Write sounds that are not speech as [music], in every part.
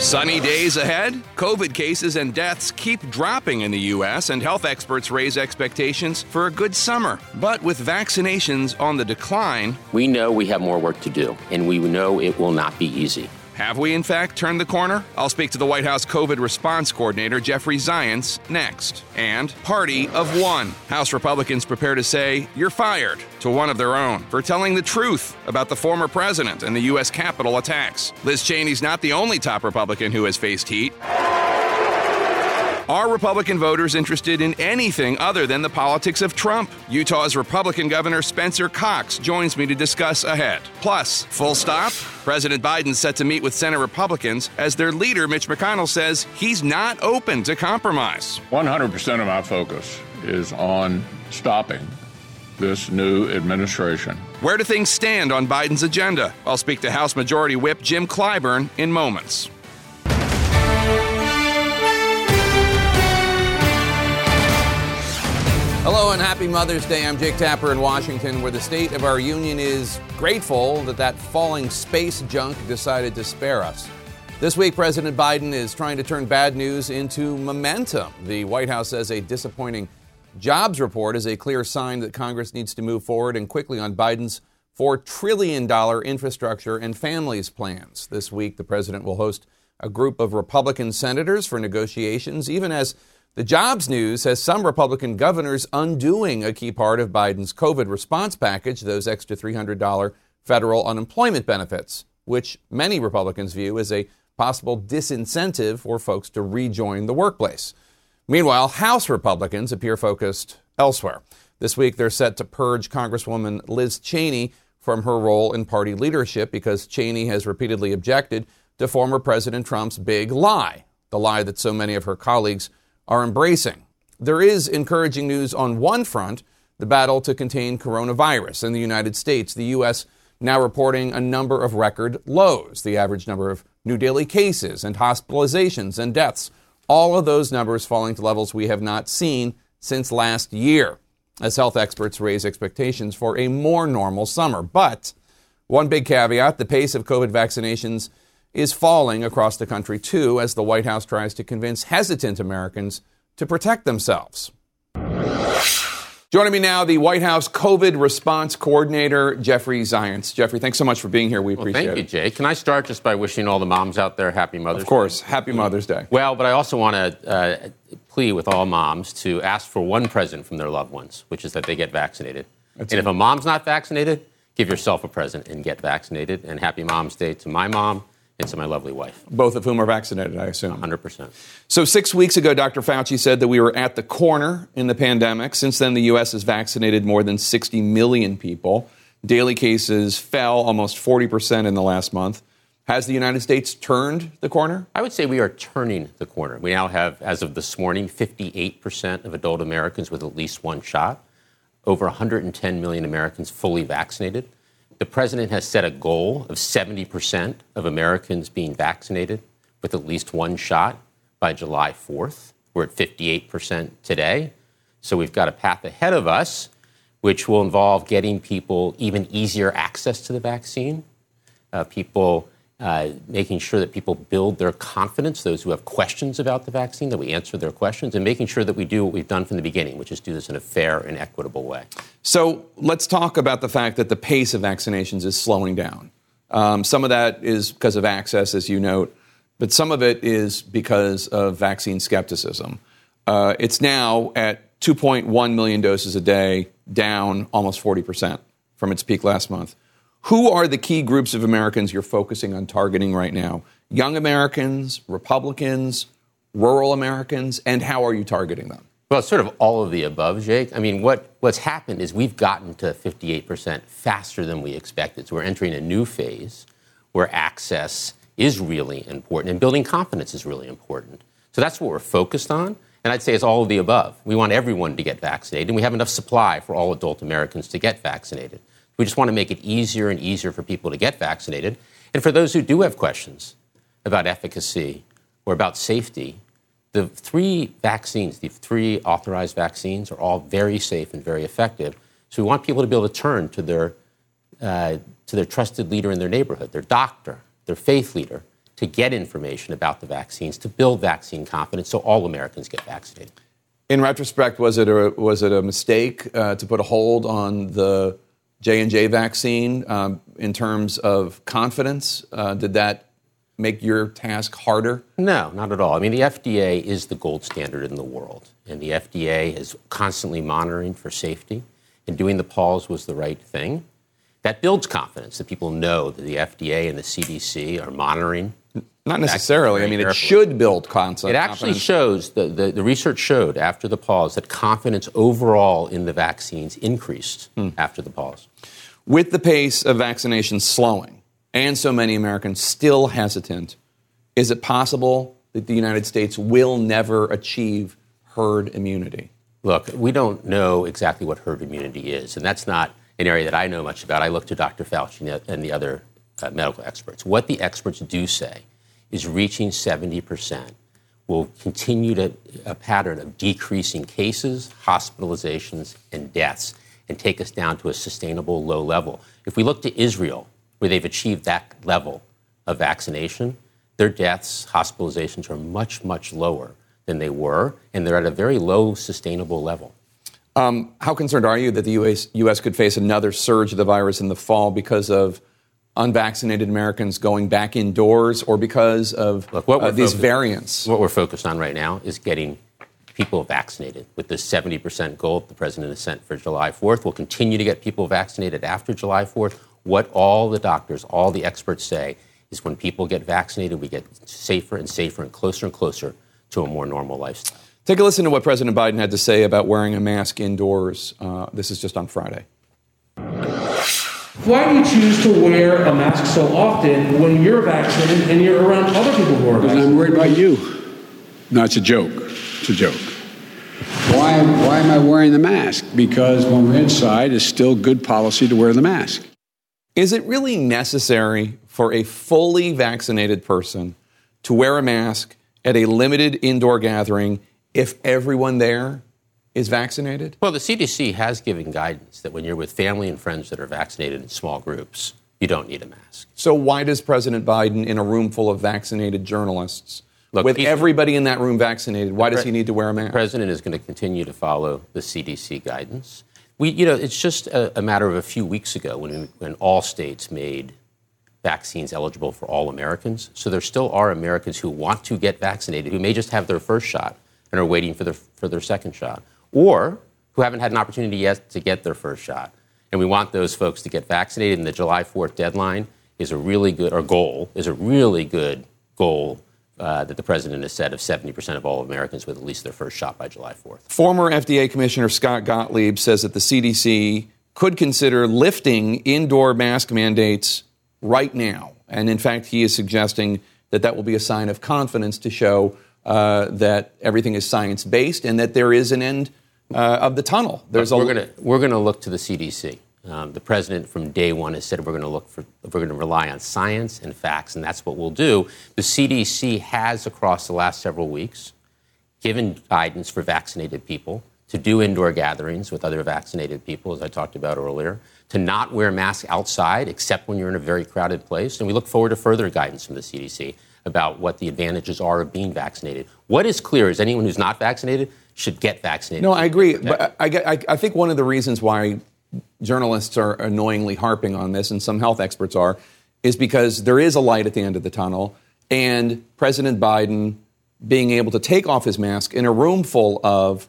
Sunny days ahead? COVID cases and deaths keep dropping in the U.S., and health experts raise expectations for a good summer. But with vaccinations on the decline, we know we have more work to do, and we know it will not be easy. Have we, in fact, turned the corner? I'll speak to the White House COVID response coordinator, Jeffrey Zients, next. And party of one. House Republicans prepare to say, You're fired to one of their own for telling the truth about the former president and the U.S. Capitol attacks. Liz Cheney's not the only top Republican who has faced heat. Are Republican voters interested in anything other than the politics of Trump? Utah's Republican Governor Spencer Cox joins me to discuss ahead. Plus, full stop? President Biden set to meet with Senate Republicans as their leader, Mitch McConnell, says he's not open to compromise. 100% of my focus is on stopping this new administration. Where do things stand on Biden's agenda? I'll speak to House Majority Whip Jim Clyburn in moments. Hello and happy Mother's Day. I'm Jake Tapper in Washington, where the state of our union is grateful that that falling space junk decided to spare us. This week, President Biden is trying to turn bad news into momentum. The White House says a disappointing jobs report is a clear sign that Congress needs to move forward and quickly on Biden's $4 trillion infrastructure and families plans. This week, the president will host a group of Republican senators for negotiations, even as the jobs news has some Republican governors undoing a key part of Biden's COVID response package, those extra $300 federal unemployment benefits, which many Republicans view as a possible disincentive for folks to rejoin the workplace. Meanwhile, House Republicans appear focused elsewhere. This week, they're set to purge Congresswoman Liz Cheney from her role in party leadership because Cheney has repeatedly objected to former President Trump's big lie, the lie that so many of her colleagues are embracing. There is encouraging news on one front the battle to contain coronavirus in the United States. The U.S. now reporting a number of record lows, the average number of new daily cases and hospitalizations and deaths. All of those numbers falling to levels we have not seen since last year, as health experts raise expectations for a more normal summer. But one big caveat the pace of COVID vaccinations is falling across the country too as the White House tries to convince hesitant Americans to protect themselves. Joining me now, the White House COVID response coordinator, Jeffrey Zients. Jeffrey, thanks so much for being here. We appreciate thank it. Thank you, Jay. Can I start just by wishing all the moms out there happy Mother's Day? Of course. Day? Happy Mother's Day. Well, but I also want to uh, plea with all moms to ask for one present from their loved ones, which is that they get vaccinated. That's and it. if a mom's not vaccinated, give yourself a present and get vaccinated. And happy Mom's Day to my mom and to my lovely wife. Both of whom are vaccinated, I assume. 100%. So, six weeks ago, Dr. Fauci said that we were at the corner in the pandemic. Since then, the U.S. has vaccinated more than 60 million people. Daily cases fell almost 40% in the last month. Has the United States turned the corner? I would say we are turning the corner. We now have, as of this morning, 58% of adult Americans with at least one shot, over 110 million Americans fully vaccinated. The president has set a goal of 70% of Americans being vaccinated with at least one shot by July 4th. We're at 58% today. So we've got a path ahead of us, which will involve getting people even easier access to the vaccine, uh, people uh, making sure that people build their confidence, those who have questions about the vaccine, that we answer their questions, and making sure that we do what we've done from the beginning, which is do this in a fair and equitable way. So let's talk about the fact that the pace of vaccinations is slowing down. Um, some of that is because of access, as you note, but some of it is because of vaccine skepticism. Uh, it's now at 2.1 million doses a day, down almost 40% from its peak last month. Who are the key groups of Americans you're focusing on targeting right now? Young Americans, Republicans, rural Americans, and how are you targeting them? Well, sort of all of the above, Jake. I mean, what, what's happened is we've gotten to 58% faster than we expected. So we're entering a new phase where access is really important and building confidence is really important. So that's what we're focused on. And I'd say it's all of the above. We want everyone to get vaccinated, and we have enough supply for all adult Americans to get vaccinated. We just want to make it easier and easier for people to get vaccinated. And for those who do have questions about efficacy or about safety, the three vaccines, the three authorized vaccines, are all very safe and very effective. So we want people to be able to turn to their, uh, to their trusted leader in their neighborhood, their doctor, their faith leader, to get information about the vaccines, to build vaccine confidence so all Americans get vaccinated. In retrospect, was it a, was it a mistake uh, to put a hold on the J and J vaccine um, in terms of confidence? Uh, did that make your task harder? No, not at all. I mean, the FDA is the gold standard in the world, and the FDA is constantly monitoring for safety, and doing the pause was the right thing. That builds confidence that people know that the FDA and the CDC are monitoring. Not necessarily. I mean, it should build confidence. It actually shows, the, the, the, research showed after the pause that confidence overall in the vaccines increased hmm. after the pause. With the pace of vaccination slowing, and so many Americans still hesitant, is it possible that the United States will never achieve herd immunity? Look, we don't know exactly what herd immunity is, and that's not an area that I know much about. I look to Dr. Fauci and the other medical experts. What the experts do say is reaching 70% will continue to a pattern of decreasing cases, hospitalizations, and deaths and take us down to a sustainable low level. If we look to Israel, where they've achieved that level of vaccination, their deaths, hospitalizations are much, much lower than they were, and they're at a very low sustainable level. Um, how concerned are you that the US, US could face another surge of the virus in the fall because of unvaccinated Americans going back indoors or because of Look, uh, these focused, variants? What we're focused on right now is getting people vaccinated with the 70% goal the president has set for July 4th. We'll continue to get people vaccinated after July 4th. What all the doctors, all the experts say is when people get vaccinated, we get safer and safer and closer and closer to a more normal lifestyle. Take a listen to what President Biden had to say about wearing a mask indoors. Uh, this is just on Friday. Why do you choose to wear a mask so often when you're vaccinated and you're around other people who are vaccinated? Because I'm worried about you. No, it's a joke. It's a joke. Why, why am I wearing the mask? Because when we're inside, it's still good policy to wear the mask. Is it really necessary for a fully vaccinated person to wear a mask at a limited indoor gathering if everyone there is vaccinated? Well, the CDC has given guidance that when you're with family and friends that are vaccinated in small groups, you don't need a mask. So, why does President Biden, in a room full of vaccinated journalists, Look, with everybody in that room vaccinated, why does he need to wear a mask? The president is going to continue to follow the CDC guidance. We, you know, it's just a, a matter of a few weeks ago when, when all states made vaccines eligible for all Americans. So there still are Americans who want to get vaccinated, who may just have their first shot and are waiting for their, for their second shot, or who haven't had an opportunity yet to get their first shot. And we want those folks to get vaccinated. And the July 4th deadline is a really good, or goal, is a really good goal uh, that the president has set of 70% of all Americans with at least their first shot by July 4th. Former FDA Commissioner Scott Gottlieb says that the CDC could consider lifting indoor mask mandates right now. And in fact, he is suggesting that that will be a sign of confidence to show uh, that everything is science based and that there is an end uh, of the tunnel. There's we're going we're going to look to the CDC. Um, the president from day one has said we're going to look for, we're going to rely on science and facts, and that's what we'll do. The CDC has, across the last several weeks, given guidance for vaccinated people to do indoor gatherings with other vaccinated people, as I talked about earlier, to not wear masks outside except when you're in a very crowded place. And we look forward to further guidance from the CDC about what the advantages are of being vaccinated. What is clear is anyone who's not vaccinated should get vaccinated. No, I agree. But I, I, I think one of the reasons why journalists are annoyingly harping on this, and some health experts are, is because there is a light at the end of the tunnel. And President Biden being able to take off his mask in a room full of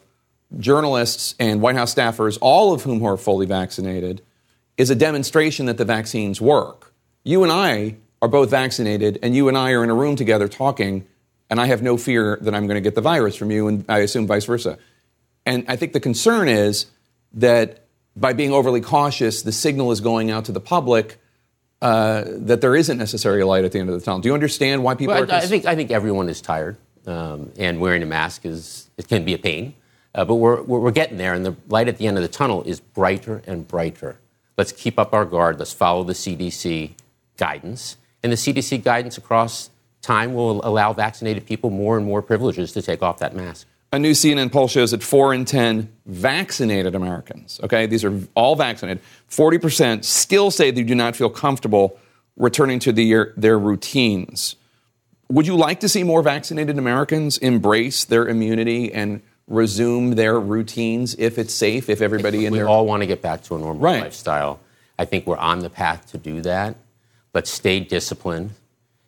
journalists and White House staffers, all of whom are fully vaccinated, is a demonstration that the vaccines work. You and I are both vaccinated, and you and I are in a room together talking, and I have no fear that I'm going to get the virus from you, and I assume vice versa. And I think the concern is that by being overly cautious, the signal is going out to the public uh, that there isn't necessarily a light at the end of the tunnel. Do you understand why people well, are? Cons- I think I think everyone is tired, um, and wearing a mask is it can be a pain, uh, but we're, we're getting there, and the light at the end of the tunnel is brighter and brighter. Let's keep up our guard. Let's follow the CDC guidance, and the CDC guidance across time will allow vaccinated people more and more privileges to take off that mask. A new CNN poll shows that 4 in 10 vaccinated Americans, okay, these are all vaccinated, 40% still say they do not feel comfortable returning to the, their routines. would you like to see more vaccinated Americans embrace their immunity and resume their routines if it's safe, if everybody in we there? all want to get back to a normal Right. lifestyle. I think we're on the path to do that. Let's stay disciplined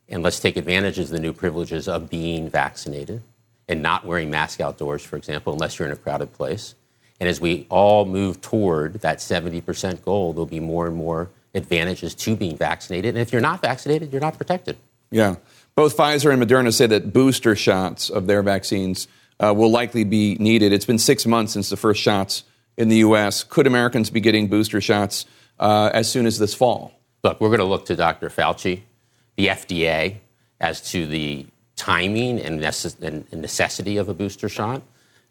and let's take advantage of the new privileges of being vaccinated and not wearing masks outdoors, for example, unless you're in a crowded place. And as we all move toward that 70% goal, there'll be more and more advantages to being vaccinated. And if you're not vaccinated, you're not protected. Yeah. Both Pfizer and Moderna say that booster shots of their vaccines uh, will likely be needed. It's been six months since the first shots in the U.S. Could Americans be getting booster shots uh, as soon as this fall? Look, we're going to look to Dr. Fauci, the FDA, as to the timing and, necess- and necessity of a booster shot.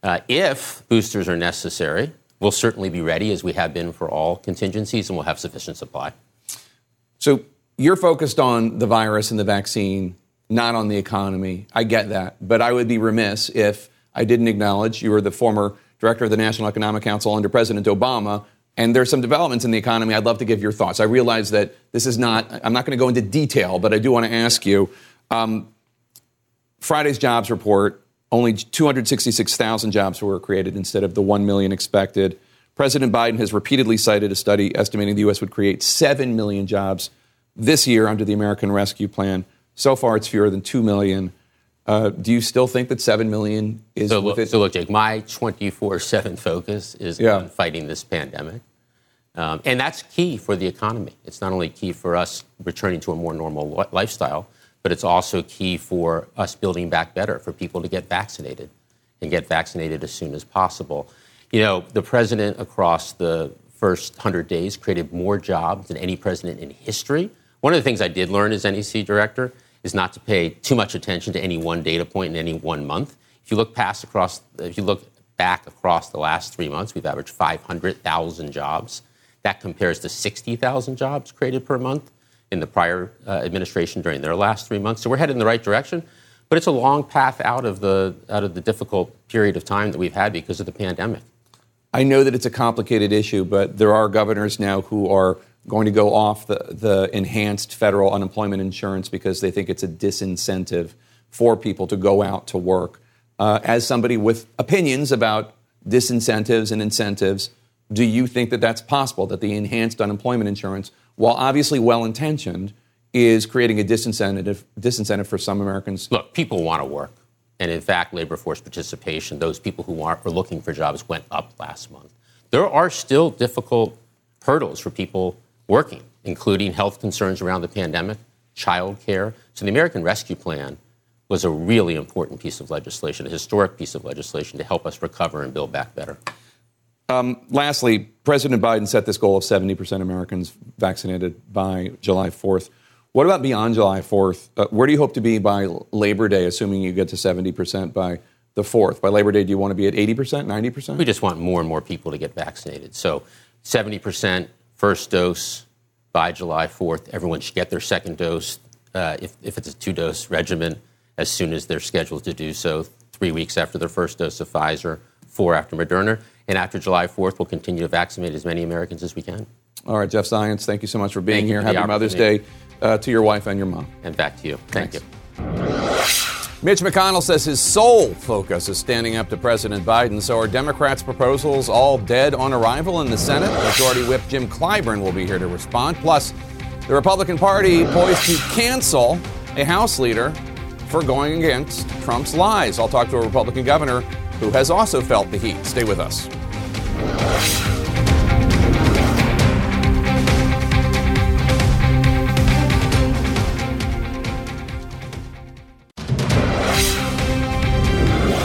Uh, if boosters are necessary, we'll certainly be ready, as we have been for all contingencies, and we'll have sufficient supply. So you're focused on the virus and the vaccine, not on the economy. I get that. But I would be remiss if I didn't acknowledge you were the former director of the National Economic Council under President Obama. And there's some developments in the economy. I'd love to give your thoughts. I realize that this is not, I'm not going to go into detail, but I do want to ask you um, Friday's jobs report, only 266,000 jobs were created instead of the 1 million expected. President Biden has repeatedly cited a study estimating the U.S. would create 7 million jobs this year under the American Rescue Plan. So far, it's fewer than 2 million. Uh, do you still think that 7 million is So, look, so look, Jake, my 24 7 focus is Yeah. on fighting this pandemic. Um, and that's key for the economy. It's not only key for us returning to a more normal lifestyle, but it's also key for us building back better, for people to get vaccinated and get vaccinated as soon as possible. You know, the president across the first 100 days created more jobs than any president in history. One of the things I did learn as NEC director is not to pay too much attention to any one data point in any one month. If you look past across, if you look back across the last three months, we've averaged 500,000 jobs. That compares to 60,000 jobs created per month in the prior uh, administration during their last three months. So we're headed in the right direction, but it's a long path out of the out of the difficult period of time that we've had because of the pandemic. I know that it's a complicated issue, but there are governors now who are going to go off the, the enhanced federal unemployment insurance because they think it's a disincentive for people to go out to work. Uh, as somebody with opinions about disincentives and incentives, do you think that that's possible, that the enhanced unemployment insurance, while obviously well intentioned, is creating a disincentive, disincentive for some Americans? Look, people want to work. And in fact, labor force participation, those people who are, are looking for jobs, went up last month. There are still difficult hurdles for people working, including health concerns around the pandemic, child care. So the American Rescue Plan was a really important piece of legislation, a historic piece of legislation to help us recover and build back better. Lastly, President Biden set this goal of 70% Americans vaccinated by July 4th. What about beyond July 4th? Uh, where do you hope to be by Labor Day, assuming you get to 70% by the 4th? By Labor Day, do you want to be at 80%, 90%? We just want more and more people to get vaccinated. So 70% first dose by July 4th. Everyone should get their second dose, uh, if, if it's a two dose regimen, as soon as they're scheduled to do so, three weeks after their first dose of Pfizer, four after Moderna. And after July 4th, we'll continue to vaccinate as many Americans as we can. All right, Jeff Zients, thank you so much for being Thank here. Happy Mother's Day uh, to your wife and your mom. And back to you. Thank Thanks. you. Mitch McConnell says his sole focus is standing up to President Biden. So are Democrats' proposals all dead on arrival in the Senate? Majority Whip Jim Clyburn will be here to respond. Plus, the Republican Party poised to cancel a House leader for going against Trump's lies. I'll talk to a Republican governor who has also felt the heat. Stay with us.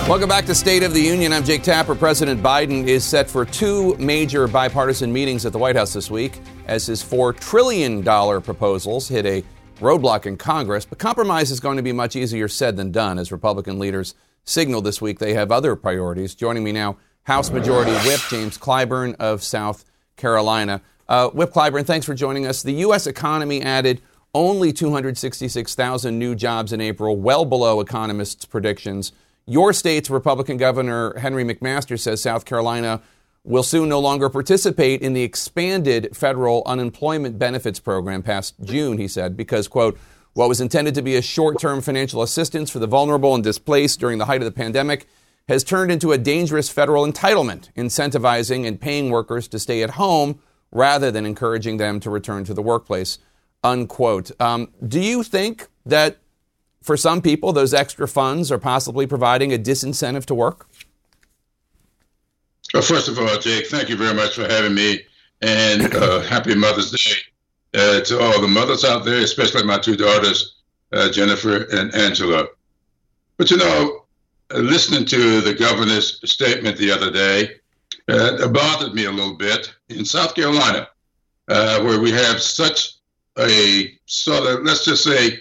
Welcome back to State of the Union. I'm Jake Tapper. President Biden is set for two major bipartisan meetings at the White House this week as his $4 trillion proposals hit a roadblock in Congress. But compromise is going to be much easier said than done as Republican leaders signal this week they have other priorities. Joining me now, House Majority Whip James Clyburn of South Carolina. Uh, Whip Clyburn, thanks for joining us. The U.S. economy added only 266,000 new jobs in April, well below economists' predictions. Your state's Republican Governor Henry McMaster says South Carolina will soon no longer participate in the expanded federal unemployment benefits program past June, he said, because, quote, What was intended to be a short term financial assistance for the vulnerable and displaced during the height of the pandemic has turned into a dangerous federal entitlement, incentivizing and paying workers to stay at home rather than encouraging them to return to the workplace. Unquote. Um, do you think that for some people, those extra funds are possibly providing a disincentive to work? Well, first of all, Jake, thank you very much for having me, and uh, [coughs] happy Mother's Day uh, to all the mothers out there, especially my two daughters, uh, Jennifer and Angela. But you know, listening to the governor's statement the other day, uh, it bothered me a little bit. In South Carolina, uh, where we have such a sort of, let's just say,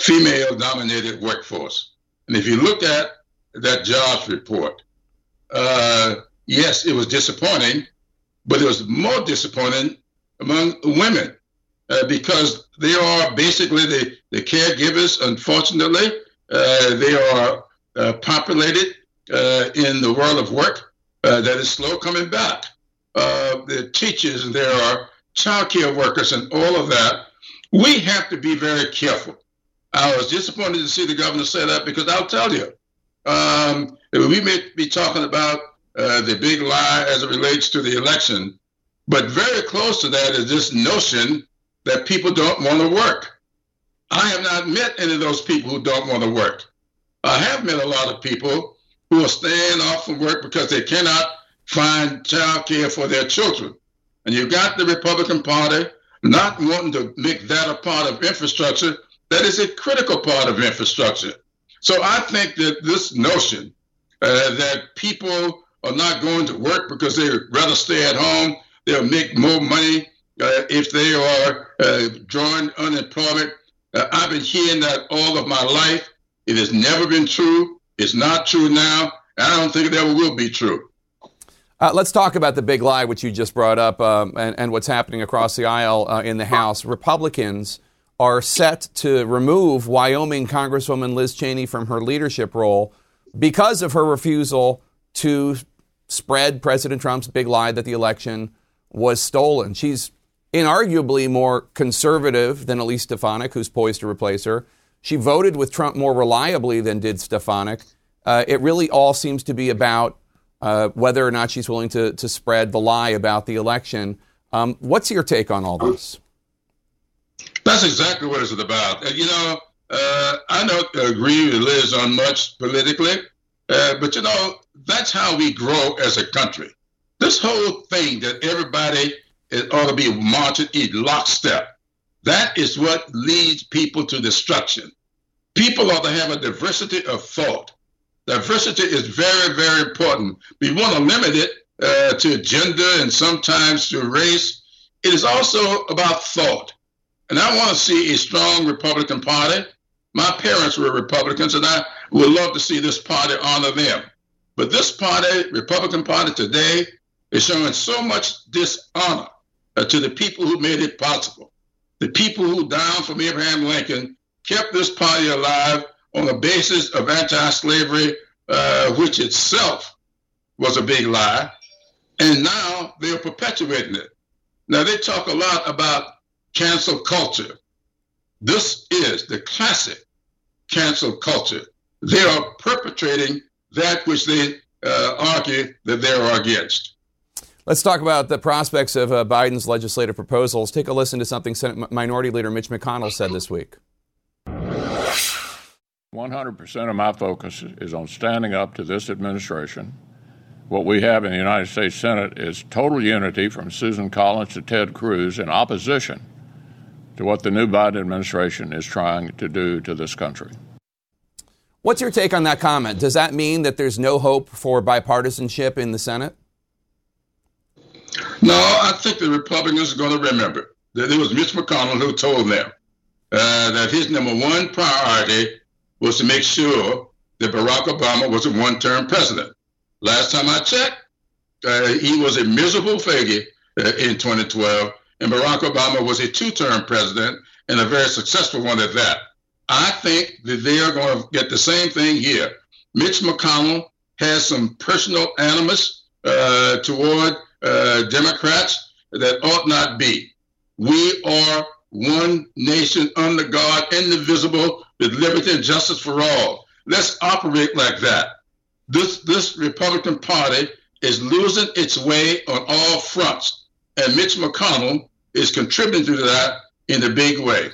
female dominated workforce. And if you look at that jobs report, uh, yes, it was disappointing, but it was more disappointing among women uh, because they are basically the, the caregivers, unfortunately. Uh, they are uh, populated uh, in the world of work uh, that is slow coming back. the teachers, there are child care workers, and all of that. We have to be very careful I was disappointed to see the governor say that because I'll tell you, um, we may be talking about uh, the big lie as it relates to the election, but very close to that is this notion that people don't want to work. I have not met any of those people who don't want to work. I have met a lot of people who are staying off from work because they cannot find child care for their children. And you've got the Republican Party not wanting to make that a part of infrastructure that is a critical part of infrastructure. So I think that this notion uh, that people are not going to work because they would rather stay at home, they'll make more money uh, if they are uh, drawing unemployment. Uh, I've been hearing that all of my life. It has never been true. It's not true now. I don't think it ever will be true. Uh, let's talk about the big lie, which you just brought up, um, and, and, what's happening across the aisle uh, in the House. Republicans are set to remove Wyoming Congresswoman Liz Cheney from her leadership role because of her refusal to spread President Trump's big lie that the election was stolen. She's inarguably more conservative than Elise Stefanik, who's poised to replace her. She voted with Trump more reliably than did Stefanik. Uh, it really all seems to be about uh, whether or not she's willing to, to spread the lie about the election. Um, what's your take on all this? That's exactly what it's about. And, you know, uh, I don't agree with Liz on much politically, uh, but you know, that's how we grow as a country. This whole thing that everybody ought to be marching in lockstep, that is what leads people to destruction. People ought to have a diversity of thought. Diversity is very, very important. We want to limit it uh, to gender and sometimes to race. It is also about thought. And I want to see a strong Republican Party. My parents were Republicans, and I would love to see this party honor them. But this party, Republican Party today, is showing so much dishonor uh, to the people who made it possible. The people who, down from Abraham Lincoln, kept this party alive on the basis of anti slavery, uh, which itself was a big lie. And now they're perpetuating it. Now, they talk a lot about cancel culture. This is the classic cancel culture. They are perpetrating that which they uh, argue that they are against. Let's talk about the prospects of uh, Biden's legislative proposals. Take a listen to something Senate Minority Leader Mitch McConnell said this week. 100% of my focus is on standing up to this administration. What we have in the United States Senate is total unity from Susan Collins to Ted Cruz in opposition to what the new Biden administration is trying to do to this country. What's your take on that comment? Does that mean that there's no hope for bipartisanship in the Senate? No, I think the Republicans are going to remember that it was Mitch McConnell who told them uh, that his number one priority was to make sure that Barack Obama was a one term president. Last time I checked, uh, he was a miserable failure uh, in 2012 and Barack Obama was a two term president and a very successful one at that. I think that they are going to get the same thing here. Mitch McConnell has some personal animus uh, toward uh, Democrats that ought not be. We are one nation under God, indivisible, with liberty and justice for all. Let's operate like that. This this Republican Party is losing its way on all fronts, and Mitch McConnell is contributing to that in a big way.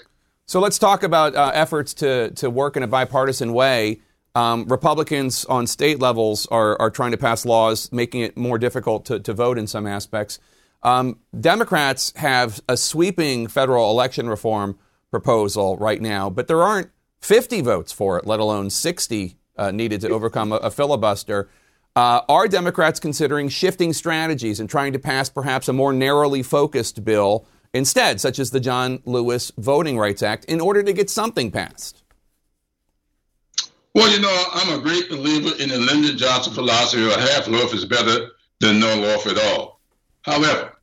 So let's talk about uh, efforts to to work in a bipartisan way. Um, Republicans on state levels are, are trying to pass laws making it more difficult to, to vote in some aspects. Um, Democrats have a sweeping federal election reform proposal right now, but there aren't 50 votes for it, let alone 60 uh, needed to overcome a, a filibuster. Uh, are Democrats considering shifting strategies and trying to pass perhaps a more narrowly focused bill instead, such as the John Lewis Voting Rights Act, in order to get something passed? Well, you know, I'm a great believer in the Lyndon Johnson philosophy of half loaf is better than no loaf at all. However,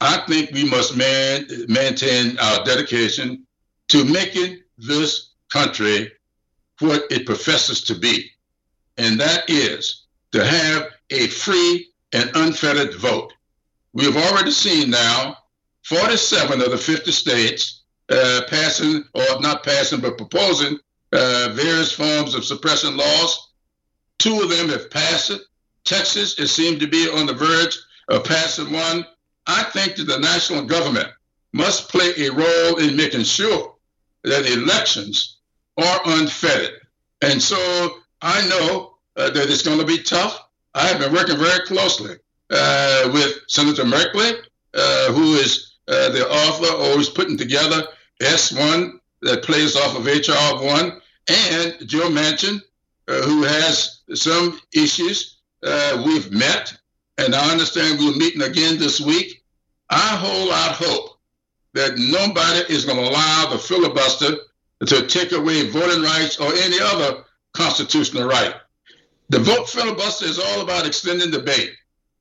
I think we must man, maintain our dedication to making this country what it professes to be, and that is to have a free and unfettered vote. We have already seen now 47 of the 50 states uh, passing, or not passing, but proposing uh, various forms of suppression laws. Two of them have passed it. Texas, it seemed to be on the verge of passing one. I think that the national government must play a role in making sure that elections are unfettered. And so I know uh, that it's going to be tough. I have been working very closely uh, with Senator Merkley, uh, who is uh, the author or is putting together S1 that plays off of HR 1, and Joe Manchin, uh, who has some issues. Uh, we've met, and I understand we're meeting again this week. I hold out hope that nobody is going to allow the filibuster to take away voting rights or any other constitutional right. The vote filibuster is all about extending debate.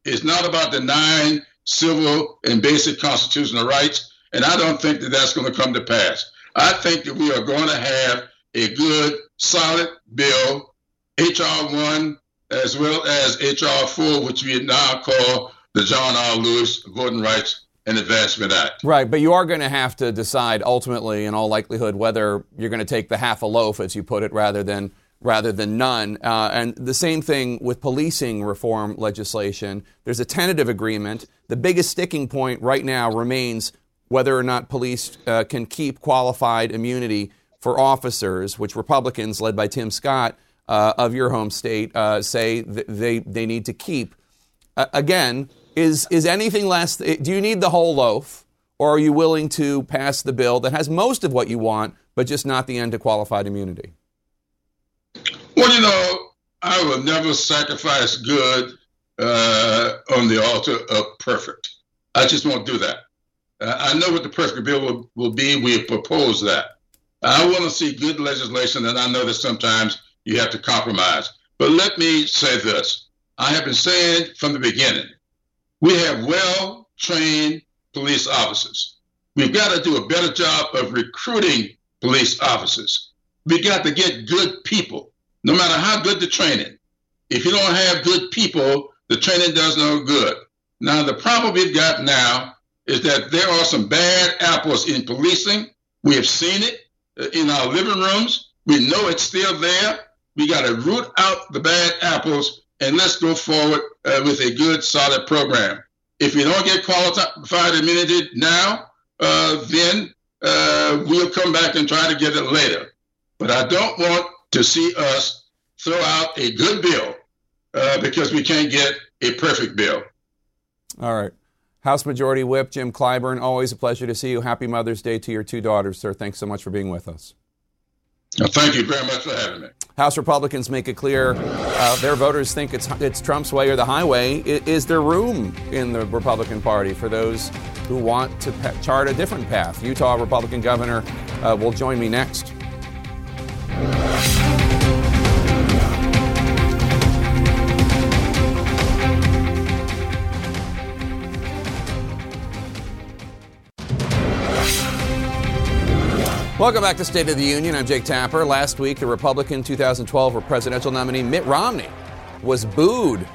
It's not about denying civil and basic constitutional rights. And I don't think that that's going to come to pass. I think that we are going to have a good, solid bill, H.R. 1 as well as H.R. 4, which we now call the John R. Lewis Voting Rights and Advancement Act. Right, but you are going to have to decide ultimately, in all likelihood, whether you're going to take the half a loaf, as you put it, rather than rather than none. Uh, and the same thing with policing reform legislation. There's a tentative agreement. The biggest sticking point right now remains whether or not police uh, can keep qualified immunity for officers, which Republicans, led by Tim Scott uh, of your home state, uh, say th- they they need to keep. again, is is anything less? Do you need the whole loaf, or are you willing to pass the bill that has most of what you want, but just not the end to qualified immunity? Well, you know, I will never sacrifice good uh, on the altar of perfect. I just won't do that. Uh, I know what the perfect bill will, will be. We have proposed that. I want to see good legislation, and I know that sometimes you have to compromise. But let me say this I have been saying from the beginning we have well trained police officers. We've got to do a better job of recruiting police officers. We've got to get good people, no matter how good the training. If you don't have good people, the training does no good. Now, the problem we've got now is that there are some bad apples in policing. We have seen it uh, in our living rooms. We know it's still there. We got to root out the bad apples and let's go forward uh, with a good, solid program. If we don't get qualified immunity now, uh, then uh, we'll come back and try to get it later. But I don't want to see us throw out a good bill uh, because we can't get a perfect bill. All right. House Majority Whip Jim Clyburn, always a pleasure to see you. Happy Mother's Day to your two daughters, sir. Thanks so much for being with us. thank you very much for having me. House Republicans make it clear uh, their voters think it's it's Trump's way or the highway. Is, is there room in the Republican Party for those who want to pe- chart a different path? Utah Republican Governor uh, will join me next. Welcome back to State of the Union. I'm Jake Tapper. Last week, the Republican 2012 presidential nominee Mitt Romney was booed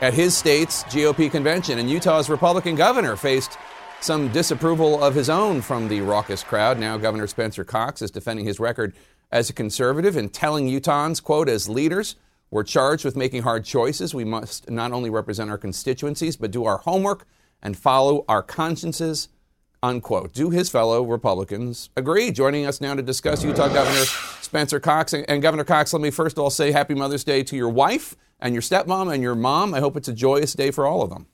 at his state's GOP convention, and Utah's Republican governor faced some disapproval of his own from the raucous crowd. Now, Governor Spencer Cox is defending his record as a conservative and telling Utahns, quote, as leaders, we're charged with making hard choices. We must not only represent our constituencies, but do our homework and follow our consciences, unquote. Do his fellow Republicans agree? Joining us now to discuss Utah Governor Spencer Cox. And Governor Cox, let me first of all say Happy Mother's Day to your wife and your stepmom and your mom. I hope it's a joyous day for all of them.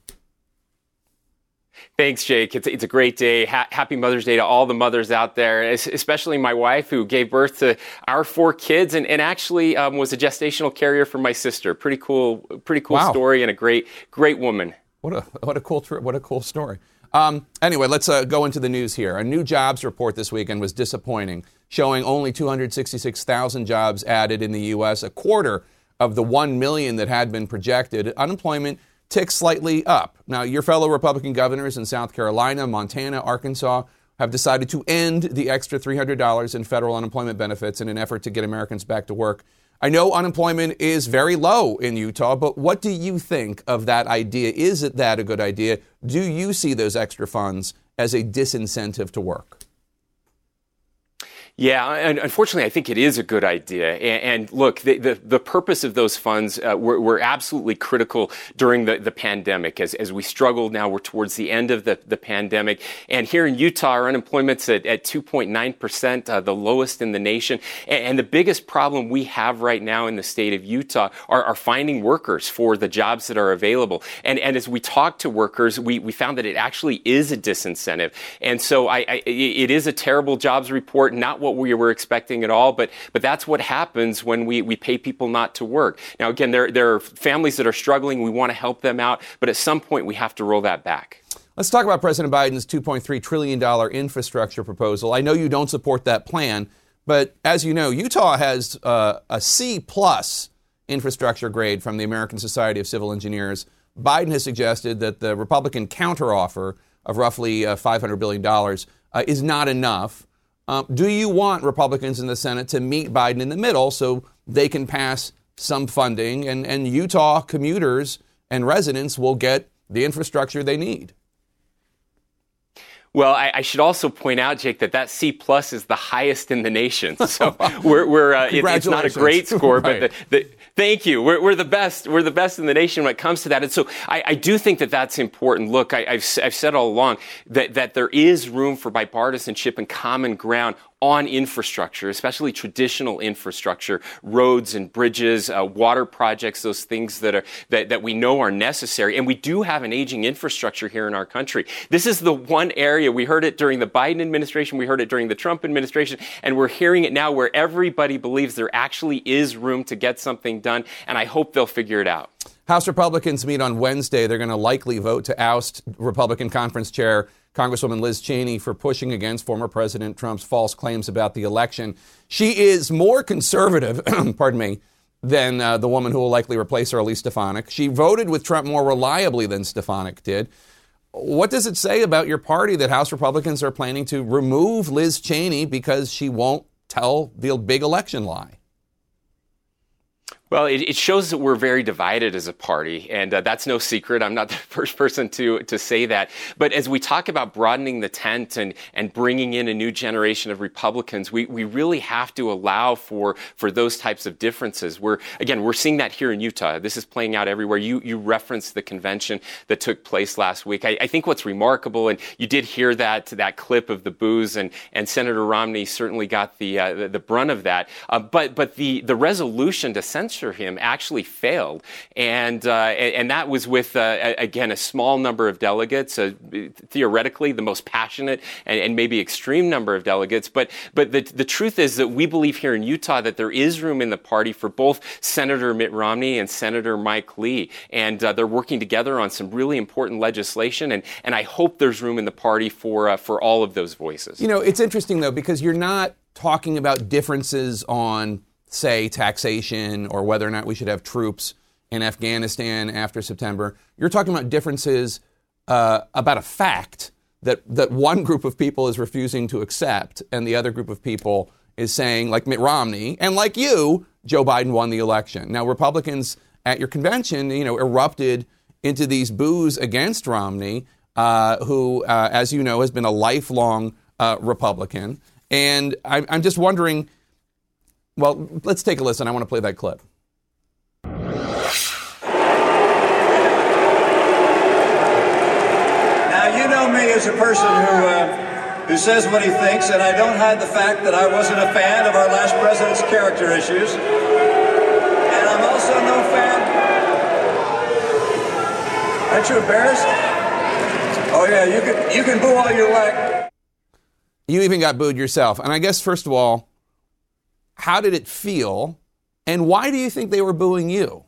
Thanks, Jake. It's, it's a great day. Ha- happy Mother's Day to all the mothers out there, especially my wife who gave birth to our four kids and, and actually um, was a gestational carrier for my sister. Pretty cool, pretty cool wow. story and a great, great woman. What a what a cool what a cool story. Um, anyway, let's uh, go into the news here. A new jobs report this weekend was disappointing, showing only 266,000 jobs added in the U.S., a quarter of the 1 million that had been projected. Unemployment ticked slightly up. Now, your fellow Republican governors in South Carolina, Montana, Arkansas have decided to end the extra $300 in federal unemployment benefits in an effort to get Americans back to work. I know unemployment is very low in Utah, but what do you think of that idea? Is it that a good idea? Do you see those extra funds as a disincentive to work? Yeah, unfortunately, I think it is a good idea. And, and look, the, the, the, purpose of those funds uh, were, were, absolutely critical during the, the pandemic. As, as we struggle now, we're towards the end of the, the pandemic. And here in Utah, our unemployment's at, at 2.9%, uh, the lowest in the nation. And, and, the biggest problem we have right now in the state of Utah are, are finding workers for the jobs that are available. And, and as we talk to workers, we, we found that it actually is a disincentive. And so I, I, it is a terrible jobs report, not what what we were expecting at all, but, but that's what happens when we, we pay people not to work. Now, again, there, there are families that are struggling. We want to help them out, but at some point we have to roll that back. Let's talk about President Biden's $2.3 trillion infrastructure proposal. I know you don't support that plan, but as you know, Utah has uh, a C plus infrastructure grade from the American Society of Civil Engineers. Biden has suggested that the Republican counteroffer of roughly uh, $500 billion uh, is not enough. Um, do you want Republicans in the Senate to meet Biden in the middle so they can pass some funding and, and Utah commuters and residents will get the infrastructure they need? Well, I, I, should also point out, Jake, that that C plus is the highest in the nation. [laughs] So we're, we're uh, it, it's not a great score, right. but the, the, thank you. We're, we're, the best. We're the best in the nation when it comes to that. And so I, I do think that that's important. Look, I, have I've said all along that, that there is room for bipartisanship and common ground on infrastructure, especially traditional infrastructure, roads and bridges, uh, water projects, those things that are that, that we know are necessary. And we do have an aging infrastructure here in our country. This is the one area we heard it during the Biden administration, we heard it during the Trump administration, and we're hearing it now where everybody believes there actually is room to get something done. And I hope they'll figure it out. House Republicans meet on Wednesday. They're going to likely vote to oust Republican conference chair Congresswoman Liz Cheney for pushing against former President Trump's false claims about the election. She is more conservative, [clears throat] pardon me, than uh, the woman who will likely replace her, Elise Stefanik. She voted with Trump more reliably than Stefanik did. What does it say about your party that House Republicans are planning to remove Liz Cheney because she won't tell the big election lie? Well, it, it, shows that we're very divided as a party, and uh, that's no secret. I'm not the [laughs] first person to to say that. But as we talk about broadening the tent and and bringing in a new generation of Republicans, we, we really have to allow for for those types of differences. We're again we're seeing that here in Utah. This is playing out everywhere. You you referenced the convention that took place last week. I, I think what's remarkable, and you did hear that that clip of the boos, and and Senator Romney certainly got the uh, the, the, brunt of that. Uh, but but the the resolution to censure him actually failed, and uh, and that was with uh, again a small number of delegates, uh, theoretically the most passionate and, and, maybe extreme number of delegates. But but the the truth is that we believe here in Utah that there is room in the party for both Senator Mitt Romney and Senator Mike Lee, and uh, they're working together on some really important legislation, and and I hope there's room in the party for uh, for all of those voices. You know, it's interesting though because you're not talking about differences on say, taxation or whether or not we should have troops in Afghanistan after September. You're talking about differences uh, about a fact that, that one group of people is refusing to accept and the other group of people is saying, like Mitt Romney, and like you, Joe Biden won the election. Now, Republicans at your convention, you know, erupted into these boos against Romney. uh, who, uh, as you know, has been a lifelong uh, Republican. And I, I'm just wondering. Well, let's take a listen. I want to play that clip. Now, you know me as a person who, uh, who says what he thinks, and I don't hide the fact that I wasn't a fan of our last president's character issues. And I'm also no fan. Aren't you embarrassed? Oh, yeah, you can, you can boo all you like. You even got booed yourself. And I guess, first of all, how did it feel? And why do you think they were booing you?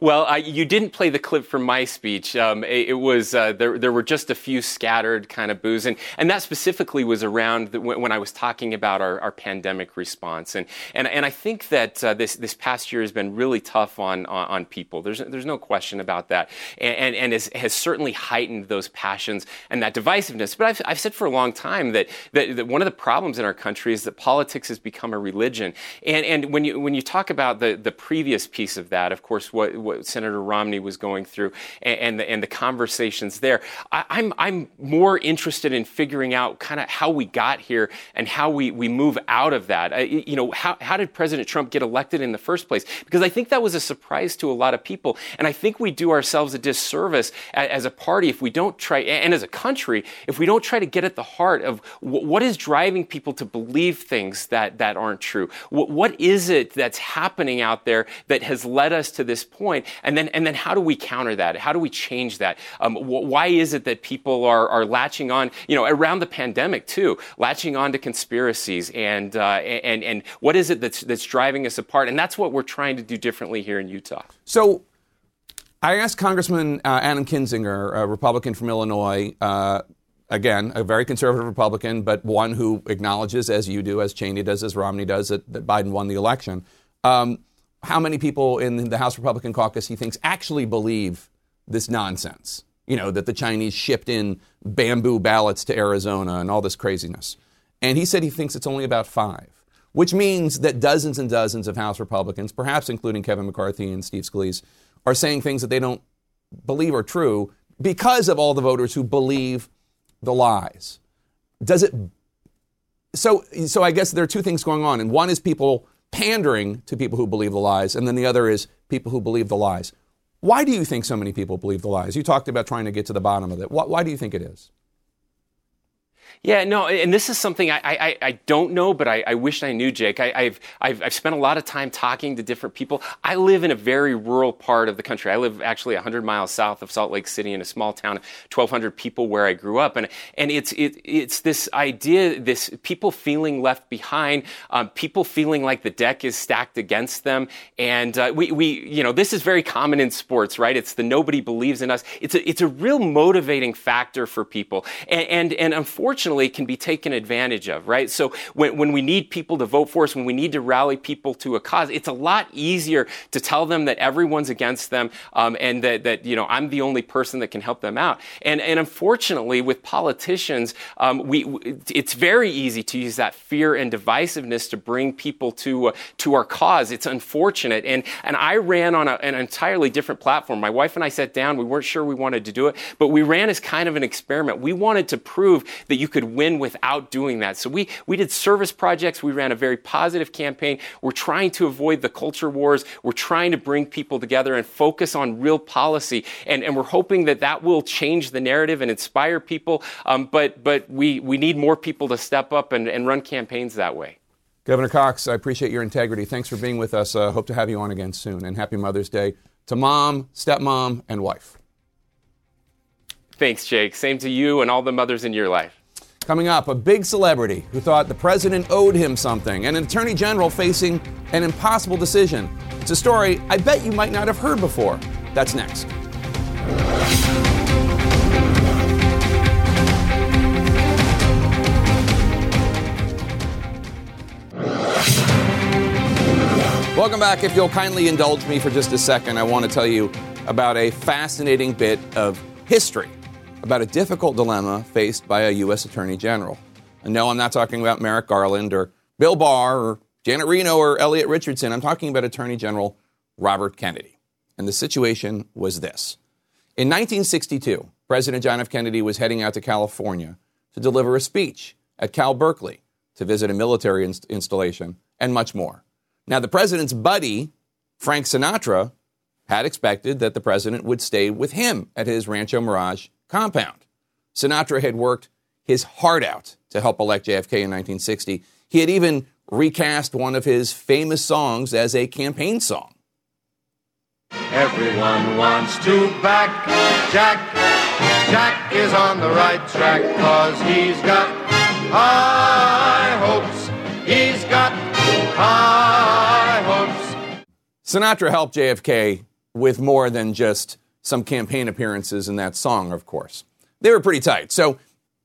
Well, I, you didn't play the clip from my speech. Um, it, it, was uh, there. There were just a few scattered kind of boos, and and that specifically was around the, when, when, I was talking about our, our pandemic response, and and and I think that uh, this this past year has been really tough on on, on people. There's there's no question about that, and and, and has, has certainly heightened those passions and that divisiveness. But I've I've said for a long time that, that that one of the problems in our country is that politics has become a religion, and and when you when you talk about the the previous piece of that, of course course, what, what Senator Romney was going through and, and, the, and the conversations there. I, I'm, I'm more interested in figuring out kind of how we got here and how we, we move out of that. I, you know, how, how did President Trump get elected in the first place? Because I think that was a surprise to a lot of people. And I think we do ourselves a disservice as, as a party if we don't try, and as a country, if we don't try to get at the heart of w- what is driving people to believe things that, that aren't true. W- what is it that's happening out there that has led us to to this point, and then and then how do we counter that? How do we change that? Um, wh- why is it that people are are latching on? You know, around the pandemic too, latching on to conspiracies, and uh, and and what is it that's that's driving us apart? And that's what we're trying to do differently here in Utah. So. I asked Congressman uh, Adam Kinzinger, a Republican from Illinois, uh, again, a very conservative Republican, but one who acknowledges, as you do, as Cheney does, as Romney does, that, that Biden won the election. Um, how many people in the House Republican caucus he thinks actually believe this nonsense. You know, that the Chinese shipped in bamboo ballots to Arizona and all this craziness. And he said he thinks it's only about five, which means that dozens and dozens of House Republicans, perhaps including Kevin McCarthy and Steve Scalise, are saying things that they don't believe are true because of all the voters who believe the lies. Does it so so I guess there are two things going on. And one is people pandering to people who believe the lies, and then the other is people who believe the lies. Why do you think so many people believe the lies? You talked about trying to get to the bottom of it. Why, why do you think it is? Yeah, no, and this is something I, I, I don't know, but I, I wish I knew, Jake. I, have I've, I've spent a lot of time talking to different people. I live in a very rural part of the country. I live actually 100 miles south of Salt Lake City in a small town, 1,200 people where I grew up. And, and it's, it, it's this idea, this people feeling left behind, um, people feeling like the deck is stacked against them. And uh, we, we, you know, this is very common in sports, right? It's the nobody believes in us. It's a, it's a real motivating factor for people. And, and, and unfortunately, unfortunately can be taken advantage of, right? So when, when we need people to vote for us, when we need to rally people to a cause, it's a lot easier to tell them that everyone's against them um, and that, that, you know, I'm the only person that can help them out. And, and unfortunately, with politicians, um, we, it's very easy to use that fear and divisiveness to bring people to, uh, to our cause. It's unfortunate. And, and I ran on a, an entirely different platform. My wife and I sat down. We weren't sure we wanted to do it, but we ran as kind of an experiment. We wanted to prove that you could win without doing that. So we, we did service projects. We ran a very positive campaign. We're trying to avoid the culture wars. We're trying to bring people together and focus on real policy. And, and we're hoping that that will change the narrative and inspire people. Um, but but we, we need more people to step up and, and run campaigns that way. Governor Cox, I appreciate your integrity. Thanks for being with us. Uh, hope to have you on again soon. And happy Mother's Day to mom, stepmom, and wife. Thanks, Jake. Same to you and all the mothers in your life. Coming up, a big celebrity who thought the president owed him something, and an attorney general facing an impossible decision. It's a story I bet you might not have heard before. That's next. Welcome back. If you'll kindly indulge me for just a second, I want to tell you about a fascinating bit of history about a difficult dilemma faced by a U.S. Attorney General. And no, I'm not talking about Merrick Garland or Bill Barr or Janet Reno or Elliot Richardson. I'm talking about Attorney General Robert Kennedy. And the situation was this. In 1962, President John F. Kennedy was heading out to California to deliver a speech at Cal Berkeley to visit a military inst- installation and much more. Now, the president's buddy, Frank Sinatra, had expected that the president would stay with him at his Rancho Mirage compound. Sinatra had worked his heart out to help elect JFK in 1960. He had even recast one of his famous songs as a campaign song. Everyone wants to back Jack. Jack is on the right track cause he's got high hopes. He's got high hopes. Sinatra helped JFK with more than just some campaign appearances in that song, of course. They were pretty tight. So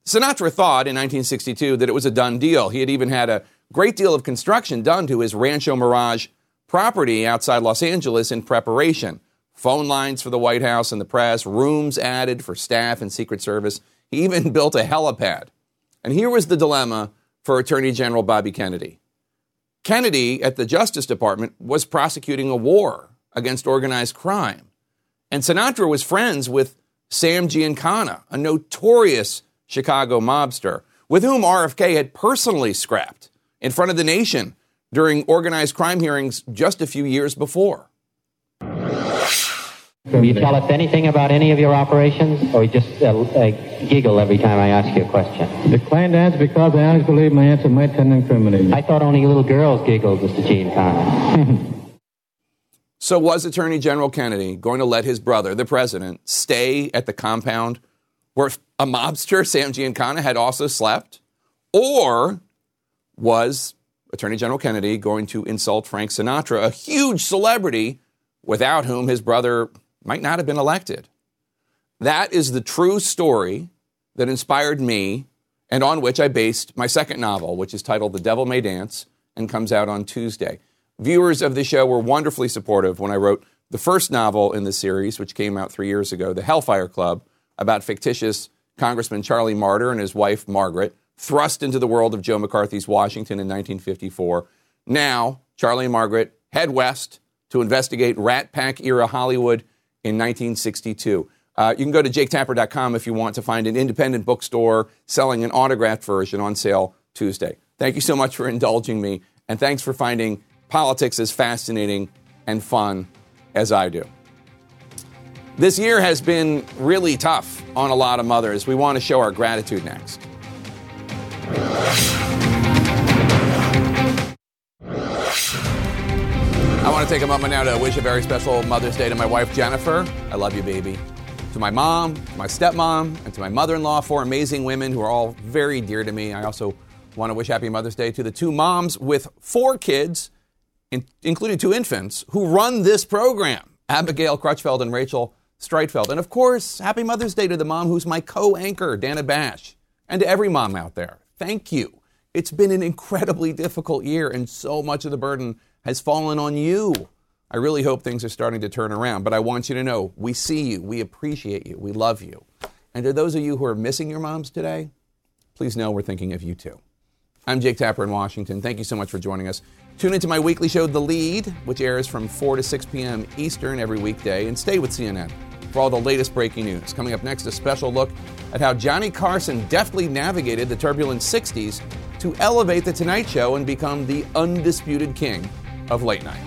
Sinatra thought in 1962 that it was a done deal. He had even had a great deal of construction done to his Rancho Mirage property outside Los Angeles in preparation. Phone lines for the White House and the press, rooms added for staff and Secret Service. He even [laughs] built a helipad. And here was the dilemma for Attorney General Bobby Kennedy. Kennedy at the Justice Department was prosecuting a war against organized crime. And Sinatra was friends with Sam Giancana, a notorious Chicago mobster, with whom RFK had personally scrapped in front of the nation during organized crime hearings just a few years before. Will you tell us anything about any of your operations, or you just uh, uh, giggle every time I ask you a question? Declined to answer because I honestly believe my answer might tend to incriminate you. I thought only little girls giggled, Mr. Giancana. [laughs] So, was Attorney General Kennedy going to let his brother, the president, stay at the compound where a mobster, Sam Giancana, had also slept? Or was Attorney General Kennedy going to insult Frank Sinatra, a huge celebrity without whom his brother might not have been elected? That is the true story that inspired me and on which I based my second novel, which is titled The Devil May Dance and comes out on Tuesday. Viewers of the show were wonderfully supportive when I wrote the first novel in the series, which came out three years ago, The Hellfire Club, about fictitious Congressman Charlie Marder and his wife Margaret, thrust into the world of Joe McCarthy's Washington in 1954. Now, Charlie and Margaret head west to investigate Rat Pack era Hollywood in 1962. Uh, you can go to jaketapper.com if you want to find an independent bookstore selling an autographed version on sale Tuesday. Thank you so much for indulging me, and thanks for finding politics as fascinating and fun as I do. This year has been really tough on a lot of mothers. We want to show our gratitude next. I want to take a moment now to wish a very special Mother's Day to my wife, Jennifer. I love you, baby. To my mom, my stepmom, and to my mother in law, four amazing women who are all very dear to me. I also want to wish Happy Mother's Day to the two moms with four kids, in, including two infants, who run this program Abigail Crutchfield and Rachel Streitfeld. And of course, Happy Mother's Day to the mom who's my co anchor, Dana Bash, and to every mom out there. Thank you. It's been an incredibly difficult year, and so much of the burden has fallen on you. I really hope things are starting to turn around, but I want you to know we see you, we appreciate you, we love you. And to those of you who are missing your moms today, please know we're thinking of you too. I'm Jake Tapper in Washington. Thank you so much for joining us. Tune into my weekly show, The Lead, which airs from 4 to 6 p.m. Eastern every weekday, and stay with CNN for all the latest breaking news. Coming up next, a special look at how Johnny Carson deftly navigated the turbulent 60s to elevate The Tonight Show and become the undisputed king of late night.